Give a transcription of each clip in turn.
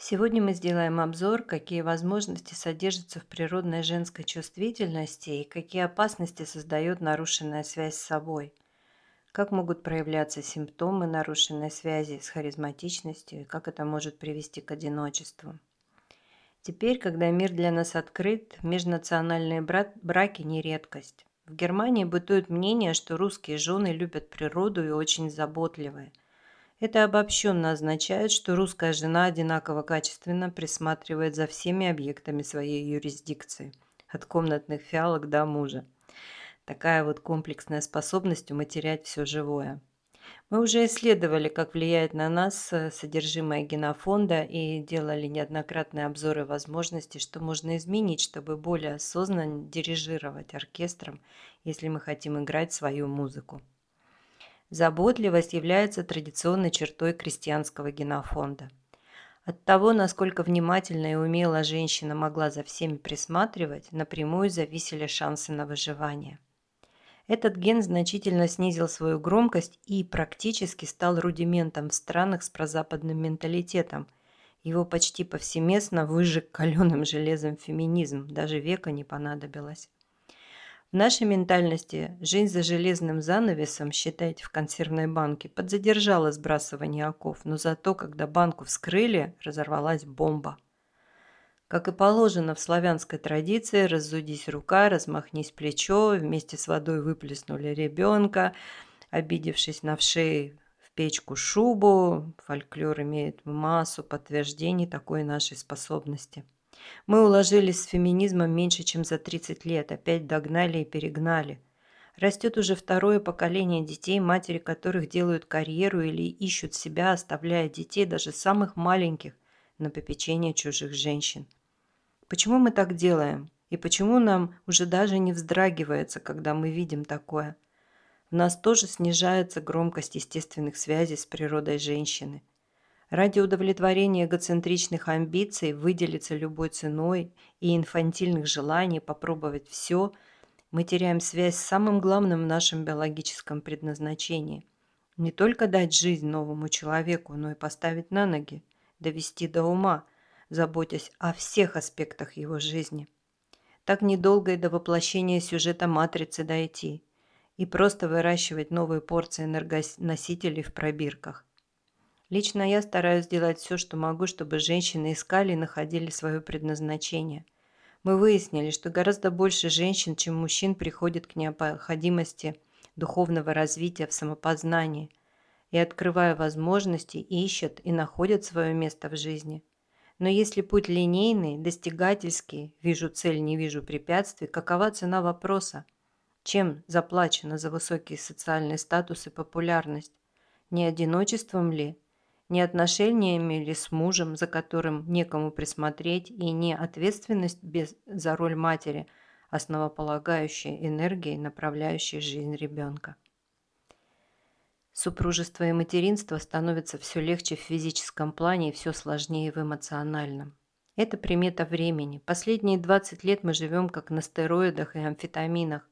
Сегодня мы сделаем обзор, какие возможности содержатся в природной женской чувствительности и какие опасности создает нарушенная связь с собой. Как могут проявляться симптомы нарушенной связи с харизматичностью и как это может привести к одиночеству. Теперь, когда мир для нас открыт, межнациональные браки не редкость. В Германии бытует мнение, что русские жены любят природу и очень заботливые – это обобщенно означает, что русская жена одинаково качественно присматривает за всеми объектами своей юрисдикции, от комнатных фиалок до мужа. Такая вот комплексная способность уматерять все живое. Мы уже исследовали, как влияет на нас э, содержимое генофонда и делали неоднократные обзоры возможностей, что можно изменить, чтобы более осознанно дирижировать оркестром, если мы хотим играть свою музыку. Заботливость является традиционной чертой крестьянского генофонда. От того, насколько внимательно и умело женщина могла за всеми присматривать, напрямую зависели шансы на выживание. Этот ген значительно снизил свою громкость и практически стал рудиментом в странах с прозападным менталитетом. Его почти повсеместно выжег каленым железом феминизм, даже века не понадобилось. В нашей ментальности жизнь за железным занавесом, считайте, в консервной банке, подзадержала сбрасывание оков, но зато, когда банку вскрыли, разорвалась бомба. Как и положено в славянской традиции, разудись рука, размахнись плечо, вместе с водой выплеснули ребенка, обидевшись на шее в печку шубу. Фольклор имеет массу подтверждений такой нашей способности. Мы уложились с феминизмом меньше, чем за 30 лет, опять догнали и перегнали. Растет уже второе поколение детей, матери которых делают карьеру или ищут себя, оставляя детей, даже самых маленьких, на попечение чужих женщин. Почему мы так делаем? И почему нам уже даже не вздрагивается, когда мы видим такое? В нас тоже снижается громкость естественных связей с природой женщины. Ради удовлетворения эгоцентричных амбиций выделиться любой ценой и инфантильных желаний попробовать все, мы теряем связь с самым главным в нашем биологическом предназначении. Не только дать жизнь новому человеку, но и поставить на ноги, довести до ума, заботясь о всех аспектах его жизни. Так недолго и до воплощения сюжета «Матрицы» дойти и просто выращивать новые порции энергоносителей в пробирках. Лично я стараюсь делать все, что могу, чтобы женщины искали и находили свое предназначение. Мы выяснили, что гораздо больше женщин, чем мужчин, приходит к необходимости духовного развития в самопознании и, открывая возможности, ищут и находят свое место в жизни. Но если путь линейный, достигательский, вижу цель, не вижу препятствий, какова цена вопроса? Чем заплачено за высокий социальный статус и популярность? Не одиночеством ли? Не отношениями ли с мужем, за которым некому присмотреть, и не ответственность без, за роль матери, основополагающей энергией, направляющей жизнь ребенка. Супружество и материнство становятся все легче в физическом плане и все сложнее в эмоциональном. Это примета времени. Последние 20 лет мы живем как на стероидах и амфетаминах.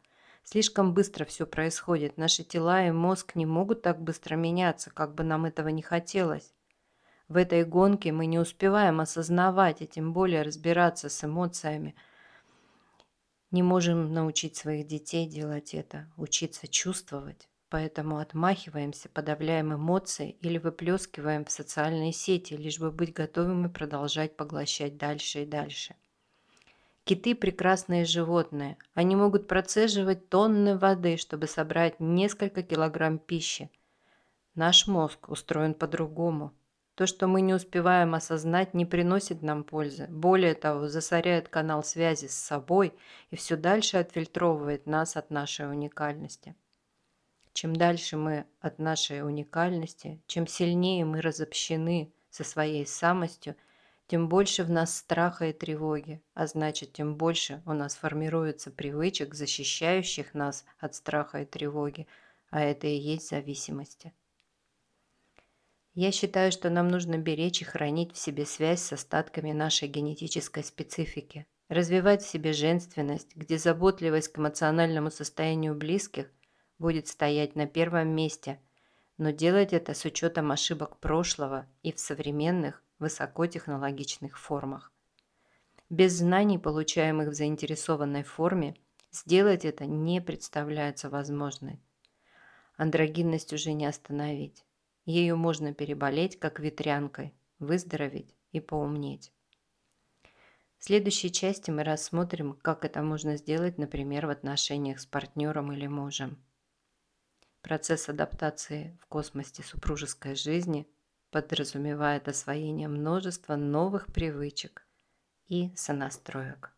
Слишком быстро все происходит. Наши тела и мозг не могут так быстро меняться, как бы нам этого не хотелось. В этой гонке мы не успеваем осознавать и тем более разбираться с эмоциями. Не можем научить своих детей делать это, учиться чувствовать. Поэтому отмахиваемся, подавляем эмоции или выплескиваем в социальные сети, лишь бы быть готовыми продолжать поглощать дальше и дальше. Киты – прекрасные животные. Они могут процеживать тонны воды, чтобы собрать несколько килограмм пищи. Наш мозг устроен по-другому. То, что мы не успеваем осознать, не приносит нам пользы. Более того, засоряет канал связи с собой и все дальше отфильтровывает нас от нашей уникальности. Чем дальше мы от нашей уникальности, чем сильнее мы разобщены со своей самостью – тем больше в нас страха и тревоги, а значит, тем больше у нас формируется привычек, защищающих нас от страха и тревоги, а это и есть зависимости. Я считаю, что нам нужно беречь и хранить в себе связь с остатками нашей генетической специфики, развивать в себе женственность, где заботливость к эмоциональному состоянию близких будет стоять на первом месте, но делать это с учетом ошибок прошлого и в современных высокотехнологичных формах. Без знаний, получаемых в заинтересованной форме, сделать это не представляется возможной. Андрогинность уже не остановить. Ею можно переболеть, как ветрянкой, выздороветь и поумнеть. В следующей части мы рассмотрим, как это можно сделать, например, в отношениях с партнером или мужем. Процесс адаптации в космосе супружеской жизни подразумевает освоение множества новых привычек и сонастроек.